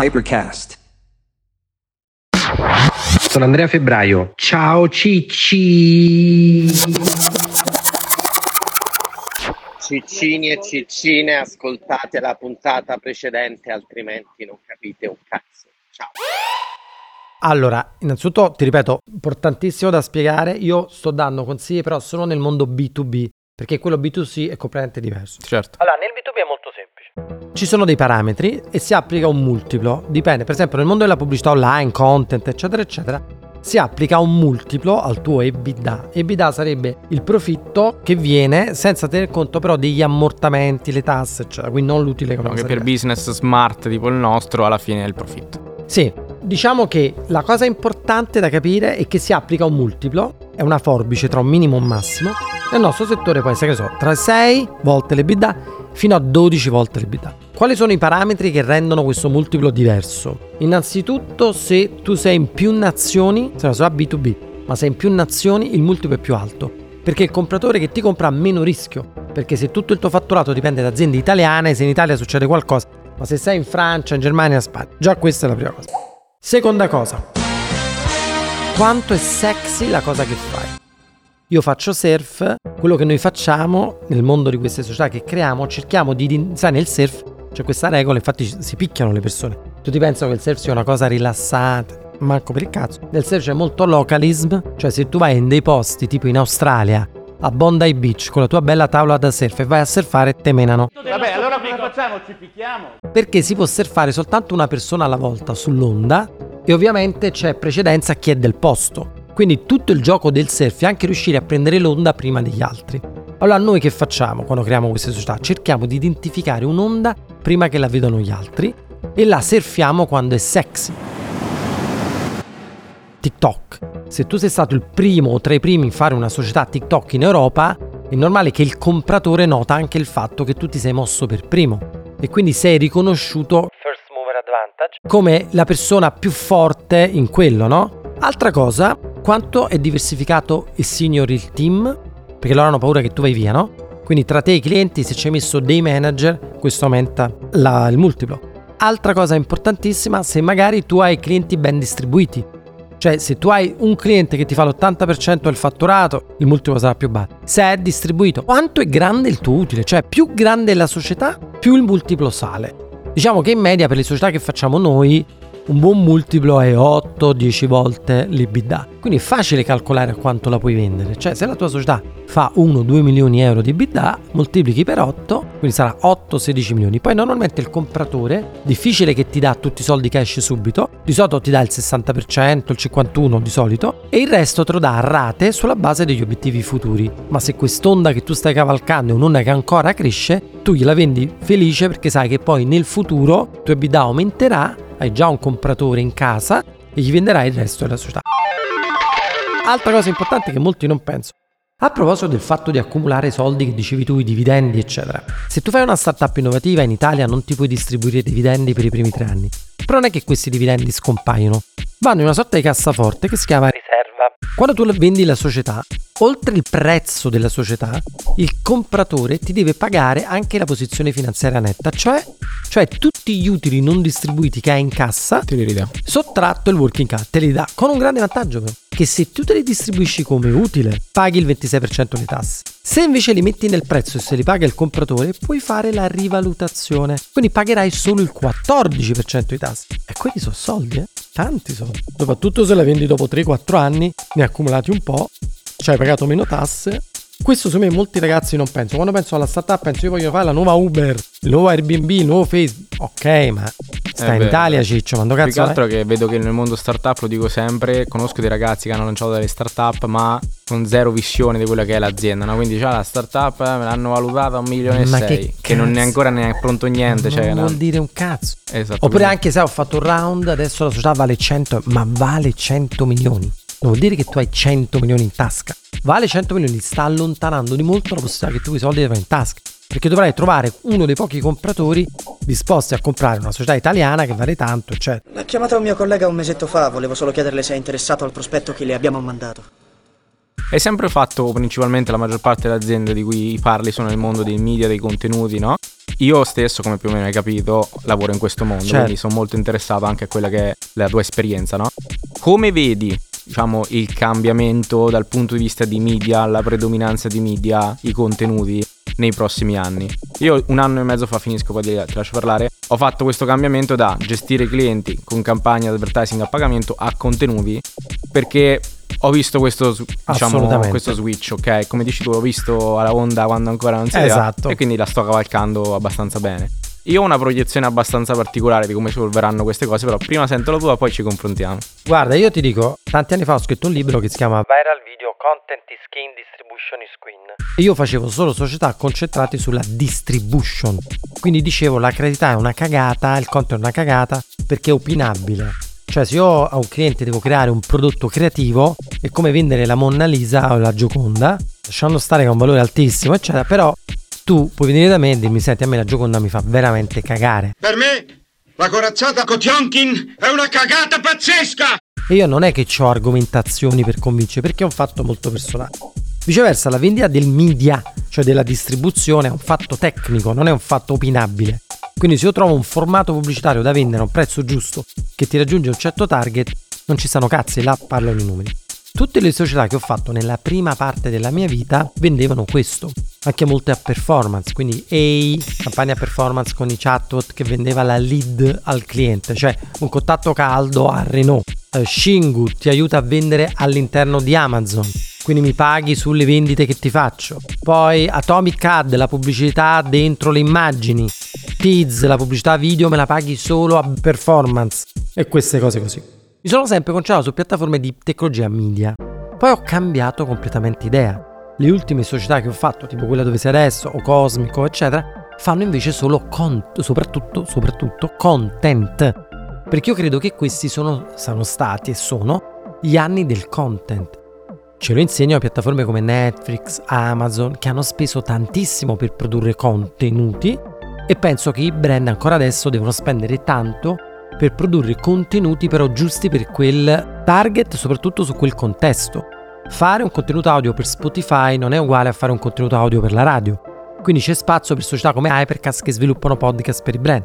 Hypercast. Sono Andrea Febbraio. Ciao Cicci. Ciccini e ciccine, ascoltate la puntata precedente, altrimenti non capite un cazzo. Ciao. Allora, innanzitutto ti ripeto, importantissimo da spiegare, io sto dando consigli però solo nel mondo B2B, perché quello B2C è completamente diverso. Certo. Allora, nel B2B è molto semplice. Ci sono dei parametri e si applica un multiplo, dipende, per esempio nel mondo della pubblicità online, content, eccetera, eccetera, si applica un multiplo al tuo EBITDA. EBITDA sarebbe il profitto che viene senza tener conto però degli ammortamenti, le tasse, eccetera, quindi non l'utile economico. Che per business smart tipo il nostro alla fine è il profitto. Sì, diciamo che la cosa importante da capire è che si applica un multiplo, è una forbice tra un minimo e un massimo. Nel nostro settore può essere, che so, tra 6 volte l'EBITDA fino a 12 volte l'EBITDA. Quali sono i parametri che rendono questo multiplo diverso? Innanzitutto se tu sei in più nazioni, sarà solo B2B, ma sei in più nazioni il multiplo è più alto. Perché il compratore che ti compra ha meno rischio. Perché se tutto il tuo fatturato dipende da aziende italiane, se in Italia succede qualcosa, ma se sei in Francia, in Germania, in Spagna, già questa è la prima cosa. Seconda cosa, quanto è sexy la cosa che fai. Io faccio surf, quello che noi facciamo nel mondo di queste società che creiamo, cerchiamo di... Sai, nel surf c'è questa regola, infatti si picchiano le persone. Tutti pensano che il surf sia una cosa rilassata, manco per il cazzo. Nel surf c'è molto localism, cioè se tu vai in dei posti tipo in Australia, a Bondi Beach con la tua bella tavola da surf e vai a surfare, te menano. Vabbè, allora cosa facciamo? Ci picchiamo? Perché si può surfare soltanto una persona alla volta sull'onda e ovviamente c'è precedenza a chi è del posto. Quindi tutto il gioco del surf è anche riuscire a prendere l'onda prima degli altri. Allora noi che facciamo quando creiamo queste società? Cerchiamo di identificare un'onda prima che la vedano gli altri e la surfiamo quando è sexy. TikTok. Se tu sei stato il primo o tra i primi a fare una società TikTok in Europa, è normale che il compratore nota anche il fatto che tu ti sei mosso per primo e quindi sei riconosciuto come la persona più forte in quello, no? Altra cosa, quanto è diversificato il senior il team, perché loro hanno paura che tu vai via, no? Quindi tra te e i clienti, se ci hai messo dei manager, questo aumenta la- il multiplo. Altra cosa importantissima, se magari tu hai clienti ben distribuiti. Cioè, se tu hai un cliente che ti fa l'80% del fatturato, il multiplo sarà più basso. Se è distribuito, quanto è grande il tuo utile? Cioè, più grande è la società, più il multiplo sale. Diciamo che in media per le società che facciamo noi, un buon multiplo è 8-10 volte l'EBITDA. Quindi è facile calcolare a quanto la puoi vendere. Cioè, se la tua società fa 1-2 milioni di euro di EBITDA, moltiplichi per 8, quindi sarà 8-16 milioni. Poi normalmente il compratore, difficile che ti dà tutti i soldi cash subito, di solito ti dà il 60%, il 51% di solito, e il resto te lo dà a rate sulla base degli obiettivi futuri. Ma se quest'onda che tu stai cavalcando è un'onda che ancora cresce, tu gliela vendi felice perché sai che poi nel futuro il tuo EBITDA aumenterà, hai già un compratore in casa e gli venderai il resto della società. Altra cosa importante che molti non pensano. A proposito del fatto di accumulare soldi che dicevi tu, i dividendi, eccetera. Se tu fai una startup innovativa in Italia non ti puoi distribuire dividendi per i primi tre anni. Però non è che questi dividendi scompaiono. Vanno in una sorta di cassaforte che si chiama Riserva. quando tu vendi la società, oltre il prezzo della società, il compratore ti deve pagare anche la posizione finanziaria netta, cioè, cioè tutti gli utili non distribuiti che hai in cassa, Ti li ridà. sottratto il working cap, te li dà con un grande vantaggio però, che se tu te li distribuisci come utile, paghi il 26% di tasse. Se invece li metti nel prezzo e se li paga il compratore, puoi fare la rivalutazione, quindi pagherai solo il 14% di tasse. E quelli sono soldi, eh? Tanti soldi. Soprattutto se la vendi dopo 3-4 anni, ne accumulati un po', ci hai pagato meno tasse. Questo su me molti ragazzi non pensano. Quando penso alla startup penso io voglio fare la nuova Uber, il nuovo Airbnb, il nuovo Facebook. Ok, ma stai Eh in beh, Italia, ciccio, quando Più cazzo che è? altro che vedo che nel mondo startup, lo dico sempre, conosco dei ragazzi che hanno lanciato delle startup ma con zero visione di quella che è l'azienda, no? Quindi già la startup eh, me l'hanno valutata a un milione e Ma sei, che che, non è ancora neanche pronto niente, non cioè, vuol no? dire un cazzo. Esatto, Oppure quindi- anche se ho fatto un round, adesso la società vale 100, ma vale 100 milioni. Non vuol dire che tu hai 100 milioni in tasca. Vale 100 milioni, sta allontanando di molto la possibilità che tu quei soldi li avrai in tasca. Perché dovrai trovare uno dei pochi compratori disposti a comprare una società italiana che vale tanto, eccetera. L'ha chiamata un mio collega un mesetto fa, volevo solo chiederle se è interessato al prospetto che le abbiamo mandato. È sempre fatto principalmente la maggior parte delle aziende di cui parli sono nel mondo dei media, dei contenuti, no? io stesso, come più o meno hai capito, lavoro in questo mondo, Certo. quindi sono molto interessato anche a quella che è la tua esperienza, no? Come vedi, diciamo, il cambiamento dal punto di vista di media, la predominanza di media, i contenuti nei prossimi anni? Io un anno e mezzo fa, finisco poi ti ti lascio parlare, ho fatto questo cambiamento da gestire i clienti con campagne di advertising a pagamento a contenuti perché ho visto questo, diciamo, questo switch, ok? Come dici tu, l'ho visto alla onda quando ancora non si Esatto. e quindi la sto cavalcando abbastanza bene. Io ho una proiezione abbastanza particolare di come si evolveranno queste cose, però prima sento la tua, poi ci confrontiamo. Guarda, io ti dico, tanti anni fa ho scritto un libro che si chiama Viral Video Content is King Distribution is Queen. E io facevo solo società concentrate sulla distribution. Quindi dicevo la creatività è una cagata, il content è una cagata perché è opinabile. Cioè se io a un cliente devo creare un prodotto creativo è come vendere la Monna Lisa o la Gioconda, lasciando stare che ha un valore altissimo, eccetera, però tu puoi venire da me e dirmi senti a me la Gioconda mi fa veramente cagare. Per me, la corazzata Kotionkin è una cagata pazzesca! E io non è che ho argomentazioni per convincere, perché è un fatto molto personale. Viceversa, la vendita del media, cioè della distribuzione, è un fatto tecnico, non è un fatto opinabile. Quindi se io trovo un formato pubblicitario da vendere a un prezzo giusto che ti raggiunge un certo target, non ci stanno cazzi, là parlano i numeri. Tutte le società che ho fatto nella prima parte della mia vita vendevano questo, anche molte a performance, quindi EI, campagna performance con i chatbot che vendeva la lead al cliente, cioè un contatto caldo a Renault. Eh, Shingu ti aiuta a vendere all'interno di Amazon, quindi mi paghi sulle vendite che ti faccio. Poi Atomic Ad, la pubblicità dentro le immagini. Tiz, la pubblicità video me la paghi solo a performance e queste cose così. Mi sono sempre concentrato su piattaforme di tecnologia media. Poi ho cambiato completamente idea. Le ultime società che ho fatto, tipo quella dove sei adesso, o Cosmico, eccetera, fanno invece solo content, soprattutto, soprattutto content. Perché io credo che questi sono, sono stati e sono gli anni del content. Ce lo insegno a piattaforme come Netflix, Amazon, che hanno speso tantissimo per produrre contenuti e penso che i brand ancora adesso devono spendere tanto per produrre contenuti però giusti per quel target, soprattutto su quel contesto. Fare un contenuto audio per Spotify non è uguale a fare un contenuto audio per la radio. Quindi c'è spazio per società come Hypercast che sviluppano podcast per i brand.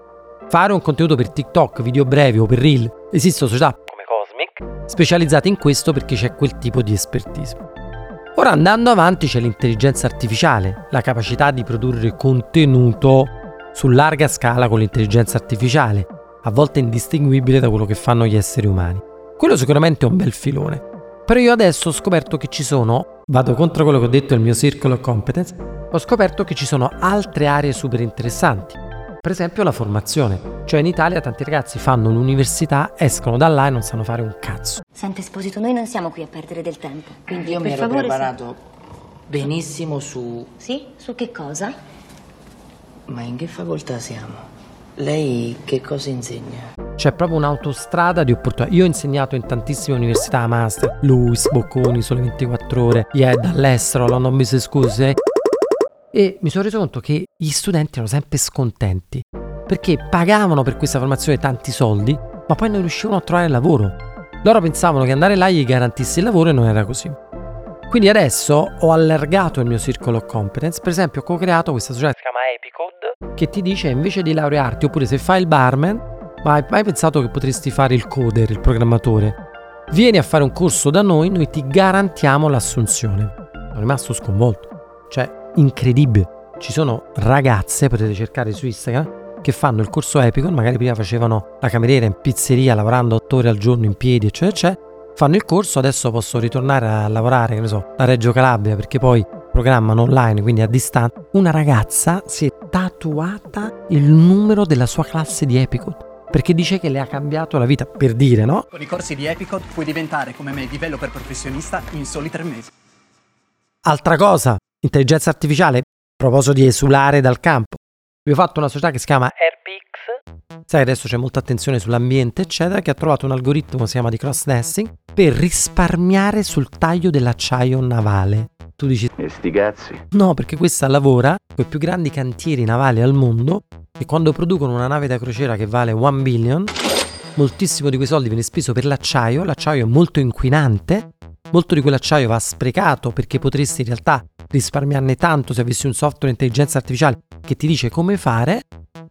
Fare un contenuto per TikTok, video brevi o per Reel. Esistono società come Cosmic specializzate in questo perché c'è quel tipo di expertise. Ora andando avanti c'è l'intelligenza artificiale, la capacità di produrre contenuto su larga scala con l'intelligenza artificiale, a volte indistinguibile da quello che fanno gli esseri umani. Quello sicuramente è un bel filone. Però io adesso ho scoperto che ci sono, vado contro quello che ho detto nel mio circle of competence, ho scoperto che ci sono altre aree super interessanti. Per esempio la formazione. Cioè in Italia tanti ragazzi fanno l'università, escono da là e non sanno fare un cazzo. Sente Esposito, noi non siamo qui a perdere del tempo. Quindi Io per mi ero favore. preparato benissimo su... Sì? Su che cosa? Ma in che facoltà siamo? Lei che cosa insegna? C'è proprio un'autostrada di opportunità. Io ho insegnato in tantissime università, master, Luis, Bocconi, Sole 24 Ore, IED all'estero, London Business eh. e mi sono reso conto che gli studenti erano sempre scontenti perché pagavano per questa formazione tanti soldi, ma poi non riuscivano a trovare lavoro. Loro pensavano che andare là gli garantisse il lavoro e non era così. Quindi adesso ho allargato il mio circolo of competence, per esempio ho co-creato questa società che si chiama Epicode che ti dice invece di laurearti oppure se fai il barman, ma hai mai pensato che potresti fare il coder, il programmatore? Vieni a fare un corso da noi, noi ti garantiamo l'assunzione. Sono rimasto sconvolto. Cioè, incredibile. Ci sono ragazze, potete cercare su Instagram, che fanno il corso Epicon, magari prima facevano la cameriera in pizzeria lavorando 8 ore al giorno in piedi, eccetera, eccetera. Fanno il corso, adesso posso ritornare a lavorare, che ne so, a Reggio Calabria, perché poi programmano online, quindi a distanza. Una ragazza si è tatuata il numero della sua classe di Epicon perché dice che le ha cambiato la vita, per dire, no? Con i corsi di Epicode puoi diventare come me developer professionista in soli tre mesi. Altra cosa, intelligenza artificiale, a proposito di esulare dal campo. Vi ho fatto una società che si chiama AirPix. Sai, adesso c'è molta attenzione sull'ambiente, eccetera, che ha trovato un algoritmo che si chiama di cross-nesting per risparmiare sul taglio dell'acciaio navale. Tu dici, E sti cazzi. no, perché questa lavora con i più grandi cantieri navali al mondo e quando producono una nave da crociera che vale 1 billion, moltissimo di quei soldi viene speso per l'acciaio, l'acciaio è molto inquinante molto di quell'acciaio va sprecato perché potresti in realtà risparmiarne tanto se avessi un software intelligenza artificiale che ti dice come fare,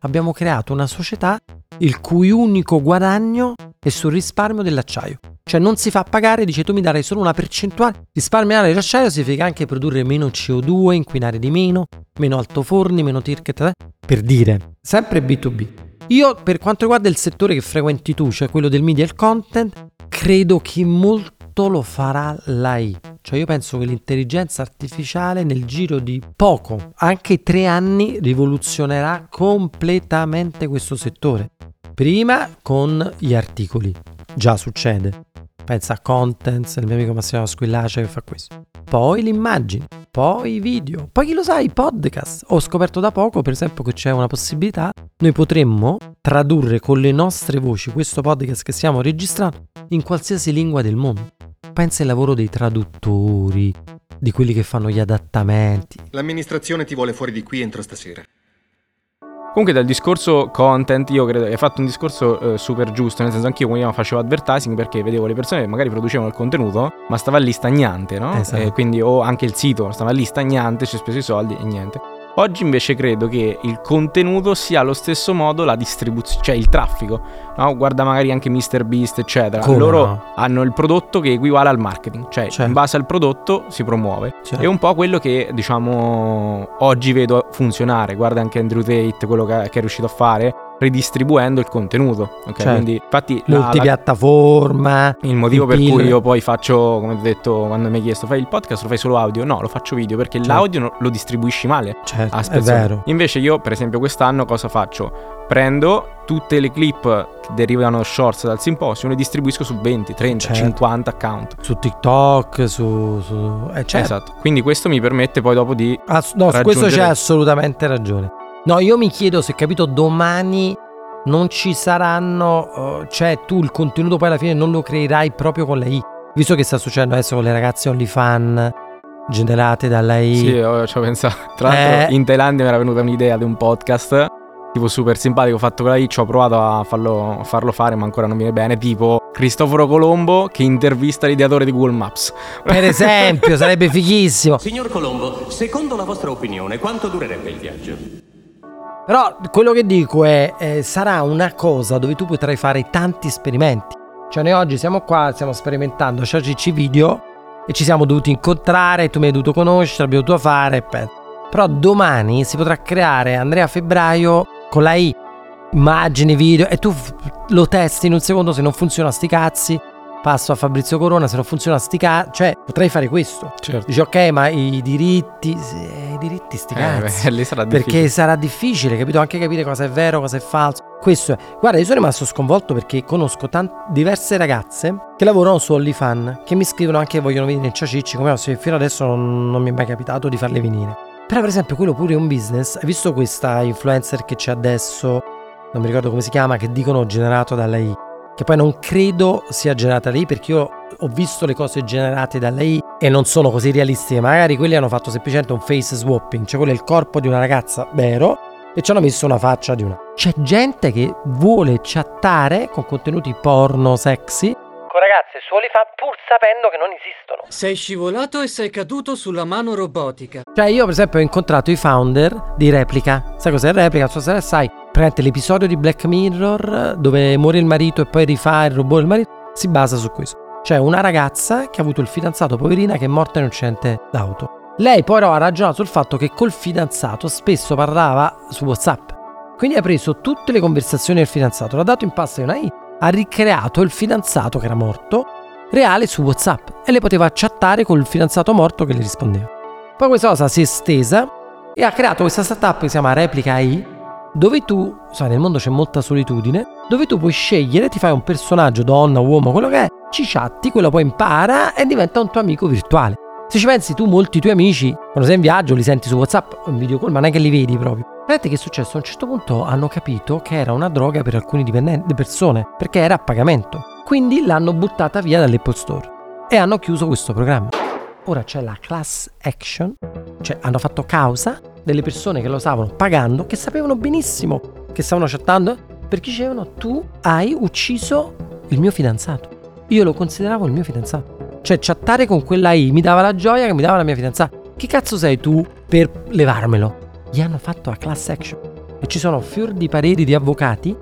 abbiamo creato una società il cui unico guadagno è sul risparmio dell'acciaio. Cioè non si fa pagare, dice tu mi darai solo una percentuale. Risparmiare l'acciaio significa anche produrre meno CO2, inquinare di meno, meno altoforni, meno ticket, per dire, sempre B2B. Io per quanto riguarda il settore che frequenti tu, cioè quello del media e il content, credo che molto lo farà l'AI. Cioè io penso che l'intelligenza artificiale nel giro di poco, anche tre anni, rivoluzionerà completamente questo settore. Prima con gli articoli, già succede. Pensa a Contents, il mio amico Massimo Squillace che fa questo. Poi l'immagine, poi i video, poi chi lo sa, i podcast. Ho scoperto da poco, per esempio, che c'è una possibilità. Noi potremmo tradurre con le nostre voci questo podcast che stiamo registrando in qualsiasi lingua del mondo. Pensa al lavoro dei traduttori, di quelli che fanno gli adattamenti. L'amministrazione ti vuole fuori di qui entro stasera. Comunque dal discorso content io credo che hai fatto un discorso eh, super giusto, nel senso anch'io quando facevo advertising perché vedevo le persone che magari producevano il contenuto ma stava lì stagnante, no? Esatto. Eh, quindi o anche il sito stava lì stagnante, ci hai speso i soldi e niente. Oggi invece credo che il contenuto sia allo stesso modo la distribuzione, cioè il traffico. No? Guarda magari anche MrBeast, eccetera. Come Loro no? hanno il prodotto che equivale al marketing, cioè Certo. in base al prodotto si promuove. Certo. È un po' quello che diciamo oggi vedo funzionare. Guarda anche Andrew Tate, quello che, che è riuscito a fare ridistribuendo il contenuto. Ok, Certo. quindi infatti la- Multipiattaforma. il motivo il per cui io poi faccio, come ho detto quando mi hai chiesto, fai il podcast, lo fai solo audio? No, lo faccio video perché Certo. l'audio lo distribuisci male. Certo, è vero. Invece io, per esempio, quest'anno cosa faccio? Prendo tutte le clip che derivano shorts dal simposio e le distribuisco su 20, 30, Certo. 50 account. Su TikTok, su... su... Eh, certo. Esatto. Quindi questo mi permette poi dopo di Ass- no, su questo c'è assolutamente ragione. No, io mi chiedo se capito domani non ci saranno, uh, cioè tu il contenuto poi alla fine non lo creerai proprio con la I. Visto che sta succedendo adesso con le ragazze OnlyFan generate dalla I. Sì, oh, ci ho pensato. Tra l'altro, Eh. in Thailandia mi era venuta un'idea di un podcast. Tipo super simpatico, fatto con la I, ci ho provato a farlo, a farlo fare, ma ancora non viene bene. Tipo Cristoforo Colombo che intervista l'ideatore di Google Maps. Per esempio, sarebbe fighissimo. Signor Colombo, secondo la vostra opinione, quanto durerebbe il viaggio? Però quello che dico è, eh, sarà una cosa dove tu potrai fare tanti esperimenti. Cioè noi oggi siamo qua, stiamo sperimentando CC video e ci siamo dovuti incontrare, tu mi hai dovuto conoscere, abbiamo dovuto fare, eccetera. Però domani si potrà creare Andrea Febbraio con la I, immagini, video, e tu lo testi in un secondo, se non funziona sti cazzi, passo a Fabrizio Corona, se non funziona sti cazzi, cioè potrei fare questo. Certo. Dici ok, ma i diritti, i diritti sti Eh, cazzi. beh, lì sarà Perché sarà difficile, capito? Anche capire cosa è vero, cosa è falso. Questo è. Guarda, io sono rimasto sconvolto perché conosco tan- diverse ragazze che lavorano su OnlyFan, che mi scrivono anche che vogliono venire in Ciacicci, come se fino adesso non, non mi è mai capitato di farle venire. Però, per esempio, quello pure è un business. Hai visto questa influencer che c'è adesso? Non mi ricordo come si chiama, che dicono generato da lei. Che poi non credo sia generata da lei perché io ho visto le cose generate da lei e non sono così realistiche. Magari quelli hanno fatto semplicemente un face swapping, cioè quello è il corpo di una ragazza vero e ci hanno messo una faccia di una. C'è gente che vuole chattare con contenuti porno sexy con ragazze su OnlyFans pur sapendo che non esistono. Sei scivolato e sei caduto sulla mano robotica. Cioè io per esempio ho incontrato i founder di Replica. Sai cos'è Replica? Non so se sai. Praticamente l'episodio di Black Mirror dove muore il marito e poi rifà il robot del marito si basa su questo. Cioè una ragazza che ha avuto il fidanzato poverina che è morta in un incidente d'auto. Lei però ha ragionato sul fatto che col fidanzato spesso parlava su WhatsApp. Quindi ha preso tutte le conversazioni del fidanzato, l'ha dato in pasta di una I, ha ricreato il fidanzato che era morto reale su WhatsApp e le poteva chattare col fidanzato morto che le rispondeva. Poi questa cosa si è estesa e ha creato questa startup che si chiama Replica AI, dove tu, sai, nel mondo c'è molta solitudine, dove tu puoi scegliere, ti fai un personaggio, donna, uomo, quello che è, ci chatti, quello poi impara e diventa un tuo amico virtuale. Se ci pensi tu, molti tuoi amici, quando sei in viaggio, li senti su WhatsApp o in video call, ma non è che li vedi proprio. Vedete che è successo? A un certo punto hanno capito che era una droga per alcune persone, perché era a pagamento. Quindi l'hanno buttata via dall'Apple Store e hanno chiuso questo programma. Ora c'è la class action, cioè hanno fatto causa delle persone che lo stavano pagando, che sapevano benissimo che stavano chattando, perché dicevano tu hai ucciso il mio fidanzato. Io lo consideravo il mio fidanzato. Cioè, chattare con quella I mi dava la gioia che mi dava la mia fidanzata. Chi cazzo sei tu per levarmelo? Gli hanno fatto la class action. E ci sono fior di pareri di avvocati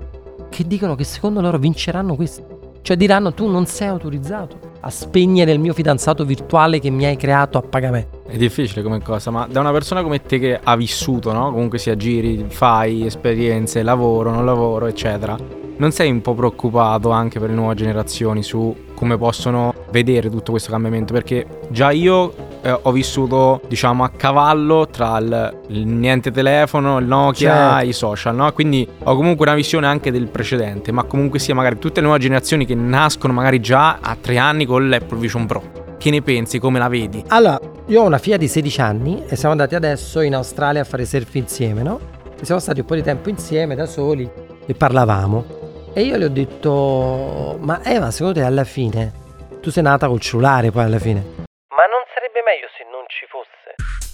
che dicono che secondo loro vinceranno questi. Cioè diranno tu non sei autorizzato a spegnere il mio fidanzato virtuale che mi hai creato a pagamento. È difficile come cosa, ma da una persona come te che ha vissuto, no? Comunque sia giri, fai esperienze, lavoro, non lavoro, eccetera. Non sei un po' preoccupato anche per le nuove generazioni su come possono vedere tutto questo cambiamento? Perché già io eh, ho vissuto, diciamo, a cavallo tra il, il niente telefono, il Nokia, Certo. i social, no? Quindi ho comunque una visione anche del precedente, ma comunque sia magari tutte le nuove generazioni che nascono magari già a tre anni con l'Apple Vision Pro. Che ne pensi? Come la vedi? Allora, io ho una figlia di 16 anni e siamo andati adesso in Australia a fare surf insieme, no? E siamo stati un po' di tempo insieme da soli e parlavamo. E io le ho detto, ma Eva, secondo te alla fine, tu sei nata col cellulare poi alla fine? Ma non sarebbe meglio se non ci fosse?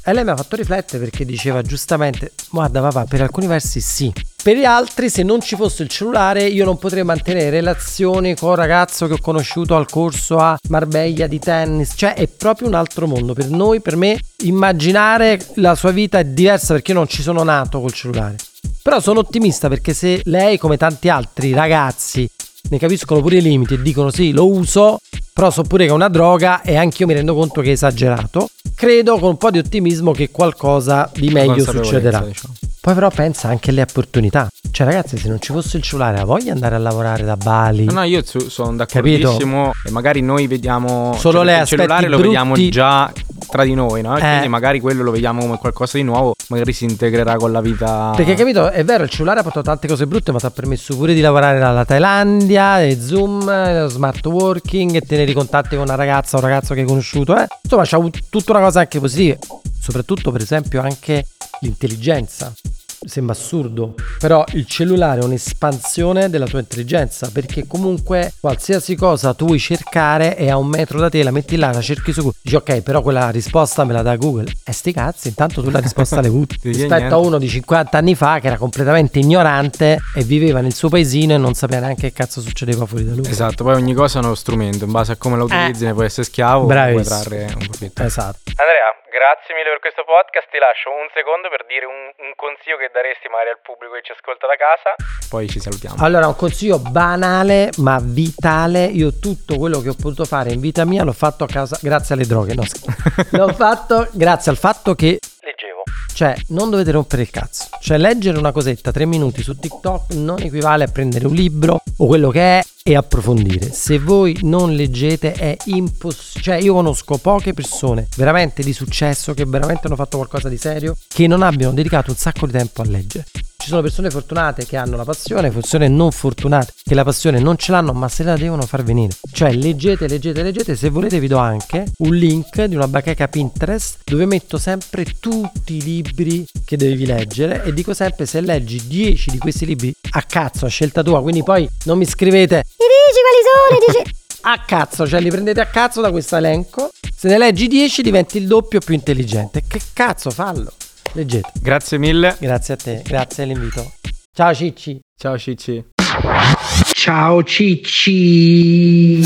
E lei mi ha fatto riflettere perché diceva giustamente, guarda papà, per alcuni versi sì. Per gli altri, se non ci fosse il cellulare, io non potrei mantenere relazioni con un ragazzo che ho conosciuto al corso a Marbella di tennis. Cioè, è proprio un altro mondo. Per noi, per me, immaginare la sua vita è diversa perché io non ci sono nato col cellulare. Però sono ottimista perché se lei, come tanti altri ragazzi, ne capiscono pure i limiti e dicono sì, lo uso, però so pure che è una droga e anche io mi rendo conto che è esagerato. Credo con un po' di ottimismo che qualcosa di meglio succederà. diciamo. Poi però pensa anche alle opportunità. Cioè ragazzi, se non ci fosse il cellulare, ha voglia andare a lavorare da Bali? No, no, io sono d'accordissimo. E magari noi vediamo. Solo cioè, lei il cellulare lo vediamo già tra di noi, no? E Eh. Quindi magari quello lo vediamo come qualcosa di nuovo. Magari si integrerà con la vita. Perché capito, è vero, il cellulare ha portato tante cose brutte, ma ti ha permesso pure di lavorare dalla Thailandia, e Zoom, lo smart working, e tenere i contatti con una ragazza o un ragazzo che hai conosciuto. Eh. Insomma, c'ha avuto tutta una cosa anche positiva. Soprattutto, per esempio, anche l'intelligenza. Sembra assurdo, però il cellulare è un'espansione della tua intelligenza perché comunque qualsiasi cosa tu vuoi cercare è a un metro da te, la metti là, la cerchi su Google, dici ok, però quella risposta me la dà Google. E sti cazzi, intanto tu la risposta l'hai avuta. Rispetto a uno di 50 anni fa che era completamente ignorante e viveva nel suo paesino e non sapeva neanche che cazzo succedeva fuori da lui. Esatto, poi ogni cosa è uno strumento. In base a come lo utilizzi, ne puoi essere schiavo o puoi Eh. Bravissimo. trarre un profitto. Esatto. Andrea, grazie mille per questo podcast. Ti lascio un secondo per dire un, un consiglio che daresti magari al pubblico che ci ascolta da casa. Poi ci salutiamo. Allora, un consiglio banale ma vitale. Io tutto quello che ho potuto fare in vita mia l'ho fatto a casa grazie alle droghe. No, l'ho fatto grazie al fatto che. Cioè, non dovete rompere il cazzo. Cioè, leggere una cosetta tre minuti su TikTok non equivale a prendere un libro o quello che è e approfondire. Se voi non leggete è impossibile. Cioè, io conosco poche persone veramente di successo che veramente hanno fatto qualcosa di serio che non abbiano dedicato un sacco di tempo a leggere. Ci sono persone fortunate che hanno la passione, persone non fortunate che la passione non ce l'hanno, ma se la devono far venire. Cioè, leggete, leggete, leggete. Se volete, vi do anche un link di una bacheca Pinterest dove metto sempre tutti i libri che devi leggere e dico sempre se leggi 10 di questi libri a cazzo, a scelta tua. Quindi poi non mi scrivete Mi dici quali sono? Dici... a cazzo, cioè li prendete a cazzo da questo elenco. Se ne leggi 10 diventi il doppio più intelligente. Che cazzo, fallo. Leggete. Grazie mille. Grazie a te, grazie dell'invito. Ciao Cicci. Ciao Cicci. Ciao Cicci.